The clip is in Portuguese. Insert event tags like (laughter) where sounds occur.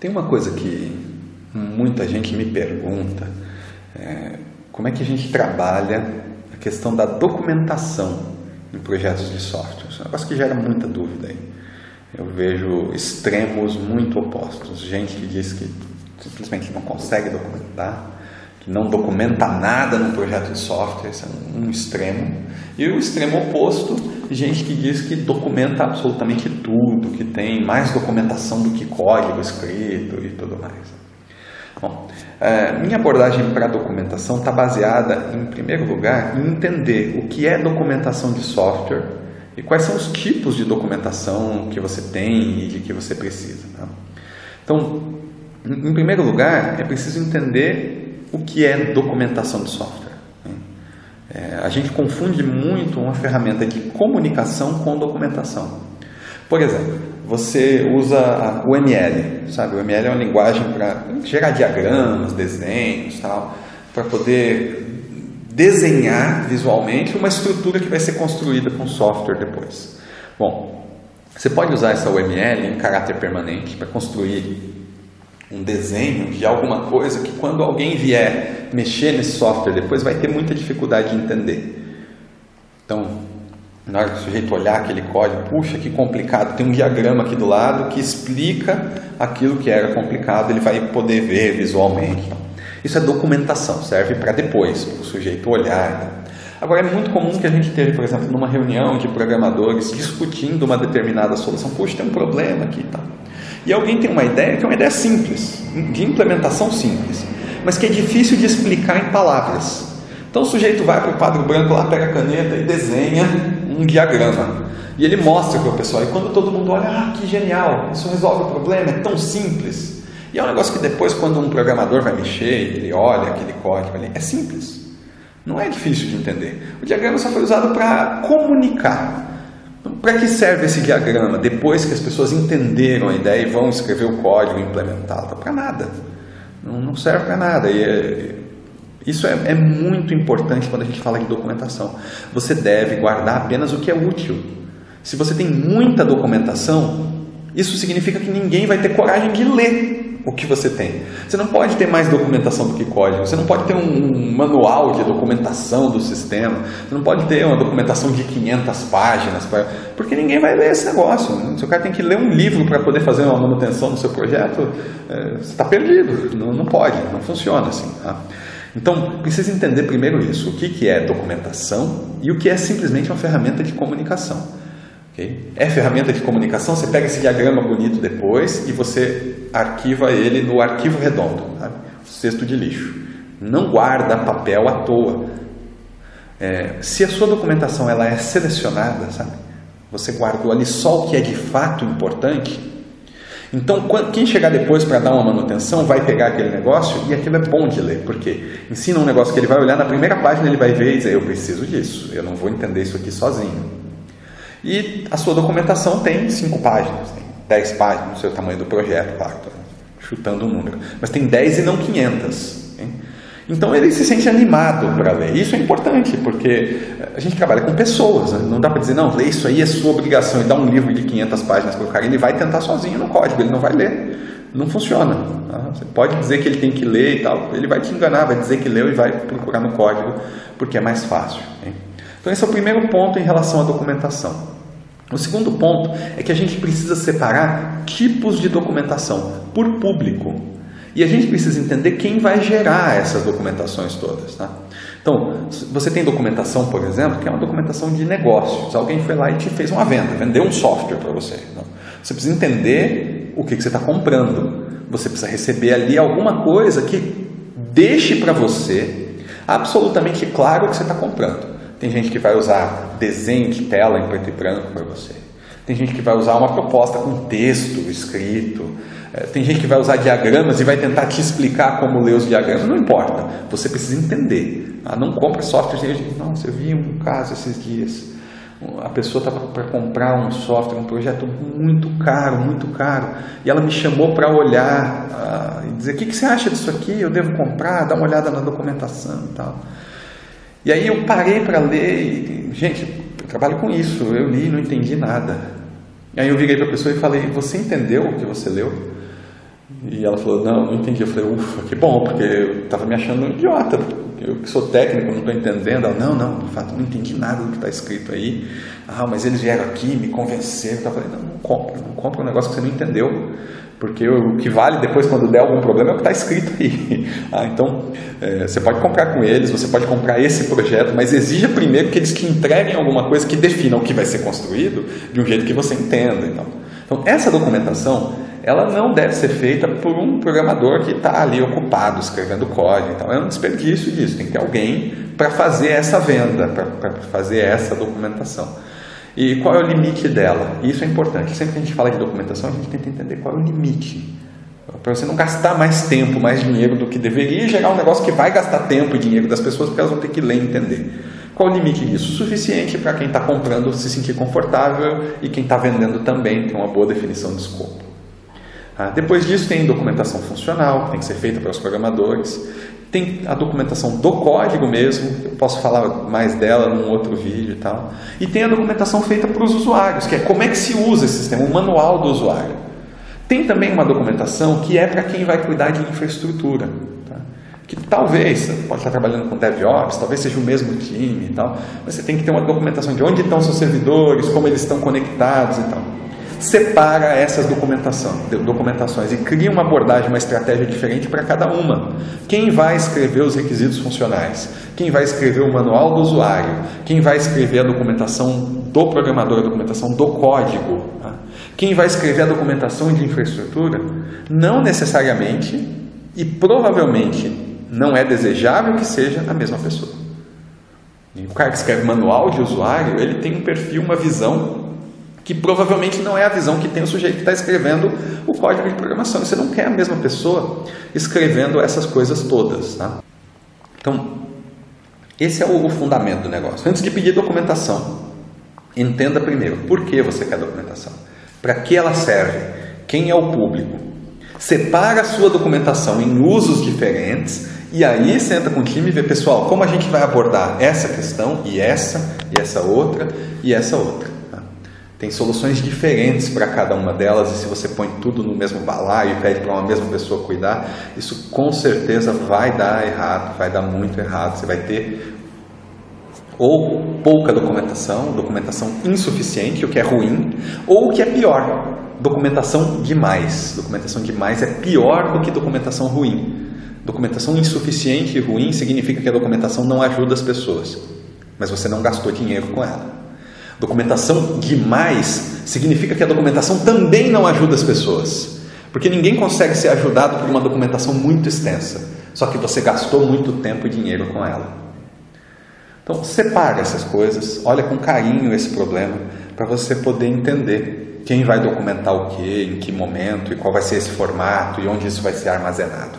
Tem uma coisa que muita gente me pergunta: é, como é que a gente trabalha a questão da documentação em projetos de software? É um negócio que gera muita dúvida aí. Eu vejo extremos muito opostos. Gente que diz que simplesmente não consegue documentar, não documenta nada no projeto de software, esse é um extremo. E o extremo oposto, gente que diz que documenta absolutamente tudo, que tem mais documentação do que código escrito e tudo mais. Bom, é, minha abordagem para a documentação está baseada, em primeiro lugar, em entender o que é documentação de software e quais são os tipos de documentação que você tem e de que você precisa. Tá? Então, em primeiro lugar, é preciso entender o que é documentação de software. Né? É, a gente confunde muito uma ferramenta de comunicação com documentação. Por exemplo, você usa o ML, sabe? O ML é uma linguagem para gerar diagramas, desenhos, tal, para poder desenhar visualmente uma estrutura que vai ser construída com software depois. Bom, você pode usar essa UML em caráter permanente para construir um desenho de alguma coisa que quando alguém vier mexer nesse software depois vai ter muita dificuldade de entender. Então, na hora que o sujeito olhar aquele código, puxa, que complicado, tem um diagrama aqui do lado que explica aquilo que era complicado, ele vai poder ver visualmente. Isso é documentação, serve para depois, para o sujeito olhar. Agora, é muito comum que a gente esteja, por exemplo, numa reunião de programadores discutindo uma determinada solução. Puxa, tem um problema aqui e tal. E alguém tem uma ideia que é uma ideia simples, de implementação simples, mas que é difícil de explicar em palavras. Então o sujeito vai para o quadro branco lá, pega a caneta e desenha um diagrama. E ele mostra para o pessoal. E quando todo mundo olha, ah, que genial, isso resolve o problema, é tão simples. E é um negócio que depois, quando um programador vai mexer, ele olha aquele código ali, é simples. Não é difícil de entender. O diagrama só foi usado para comunicar. Para que serve esse diagrama? Depois que as pessoas entenderam a ideia e vão escrever o código e implementá-lo? Para nada. Não, serve para nada. E é, isso é, é muito importante quando a gente fala de documentação. Você deve guardar apenas o que é útil. Se você tem muita documentação, isso significa que ninguém vai ter coragem de ler o que você tem. Você não pode ter mais documentação do que código. Você não pode ter um manual de documentação do sistema. Você não pode ter uma documentação de 500 páginas, pra... porque ninguém vai ler esse negócio. Se o cara tem que ler um livro para poder fazer uma manutenção do seu projeto, é, você está perdido. Não, não pode, não funciona assim. Tá? Então, precisa entender primeiro isso: o que, que é documentação e o que é simplesmente uma ferramenta de comunicação. Okay? É ferramenta de comunicação, você pega esse diagrama bonito depois e você arquiva ele no arquivo redondo, sabe? cesto de lixo. Não guarda papel à toa. É, se a sua documentação ela é selecionada, sabe? Você guardou ali só o que é de fato importante, então, quem chegar depois para dar uma manutenção vai pegar aquele negócio e aquilo é bom de ler, porque ensina um negócio que ele vai olhar na primeira página, ele vai ver e dizer: Eu preciso disso, eu não vou entender isso aqui sozinho. E a sua documentação tem cinco páginas, tem dez páginas, no seu tamanho do projeto, claro, chutando o um número, mas tem dez e não quinhentas. Então ele se sente animado para ler. Isso é importante, porque a gente trabalha com pessoas. Né? Não dá para dizer, não, lê isso aí, é sua obrigação. E dar um livro de 500 páginas para o cara, ele vai tentar sozinho no código, ele não vai ler. Não funciona. Tá? Você pode dizer que ele tem que ler e tal, ele vai te enganar, vai dizer que leu e vai procurar no código, porque é mais fácil. Hein? Então esse é o primeiro ponto em relação à documentação. O segundo ponto é que a gente precisa separar tipos de documentação por público. E a gente precisa entender quem vai gerar essas documentações todas. Tá? Então, você tem documentação, por exemplo, que é uma documentação de negócios. Alguém foi lá e te fez uma venda, vendeu um software para você. Então, você precisa entender o que, que você está comprando. Você precisa receber ali alguma coisa que deixe para você absolutamente claro o que você está comprando. Tem gente que vai usar desenho de tela em preto e branco para você. Tem gente que vai usar uma proposta com texto escrito. É, tem gente que vai usar diagramas e vai tentar te explicar como ler os diagramas. Não importa, você precisa entender. Ah, não compra software. Nossa, eu vi um caso esses dias. A pessoa estava para comprar um software, um projeto muito caro, muito caro. E ela me chamou para olhar ah, e dizer: O que, que você acha disso aqui? Eu devo comprar? Dá uma olhada na documentação e tal. E aí eu parei para ler. E, gente, eu trabalho com isso. Eu li e não entendi nada. E aí eu virei para a pessoa e falei: Você entendeu o que você leu? E ela falou, não, não entendi. Eu falei, ufa, que bom, porque eu estava me achando um idiota. Eu que sou técnico, não estou entendendo. Ela, não, não, de fato, não entendi nada do que está escrito aí. Ah, mas eles vieram aqui, me convenceram. Eu falei, não, não compra, não compra um negócio que você não entendeu. Porque o que vale depois, quando der algum problema, é o que está escrito aí. (laughs) Ah, então, é, você pode comprar com eles, você pode comprar esse projeto, mas exija primeiro que eles te entreguem alguma coisa que defina o que vai ser construído de um jeito que você entenda. Então, então essa documentação, ela não deve ser feita por um programador que está ali ocupado escrevendo código. Então, é um desperdício disso. Tem que ter alguém para fazer essa venda, para fazer essa documentação. E qual é o limite dela? Isso é importante. Sempre que a gente fala de documentação, a gente tenta entender qual é o limite. Para você não gastar mais tempo, mais dinheiro do que deveria e gerar um negócio que vai gastar tempo e dinheiro das pessoas porque elas vão ter que ler e entender. Qual o limite disso? Suficiente para quem está comprando se sentir confortável e quem está vendendo também ter uma boa definição de escopo. Ah, depois disso tem documentação funcional, que tem que ser feita para os programadores. Tem a documentação do código mesmo, eu posso falar mais dela num outro vídeo e tal. E tem a documentação feita para os usuários, que é como é que se usa esse sistema, o manual do usuário. Tem também uma documentação que é para quem vai cuidar de infraestrutura. Tá? Que talvez, você pode estar trabalhando com DevOps, talvez seja o mesmo time e tal, mas você tem que ter uma documentação de onde estão seus servidores, como eles estão conectados e tal separa essas documentações e cria uma abordagem, uma estratégia diferente para cada uma. Quem vai escrever os requisitos funcionais? Quem vai escrever o manual do usuário? Quem vai escrever a documentação do programador, a documentação do código? Tá? Quem vai escrever a documentação de infraestrutura? Não necessariamente e provavelmente não é desejável que seja a mesma pessoa. O cara que escreve manual de usuário, ele tem um perfil, uma visão que provavelmente não é a visão que tem o sujeito que está escrevendo o código de programação. Você não quer a mesma pessoa escrevendo essas coisas todas. Tá? Então, esse é o fundamento do negócio. Antes de pedir documentação, entenda primeiro por que você quer documentação, para que ela serve, quem é o público. Separa a sua documentação em usos diferentes e aí senta com o time e vê, pessoal, como a gente vai abordar essa questão e essa e essa outra e essa outra. Tem soluções diferentes para cada uma delas, e se você põe tudo no mesmo balaio e pede para uma mesma pessoa cuidar, isso com certeza vai dar errado, vai dar muito errado. Você vai ter ou pouca documentação, documentação insuficiente, o que é ruim, ou o que é pior, documentação demais. Documentação demais é pior do que documentação ruim. Documentação insuficiente e ruim significa que a documentação não ajuda as pessoas, mas você não gastou dinheiro com ela. Documentação demais significa que a documentação também não ajuda as pessoas. Porque ninguém consegue ser ajudado por uma documentação muito extensa, só que você gastou muito tempo e dinheiro com ela. Então, separe essas coisas, olha com carinho esse problema, para você poder entender quem vai documentar o que, em que momento, e qual vai ser esse formato, e onde isso vai ser armazenado.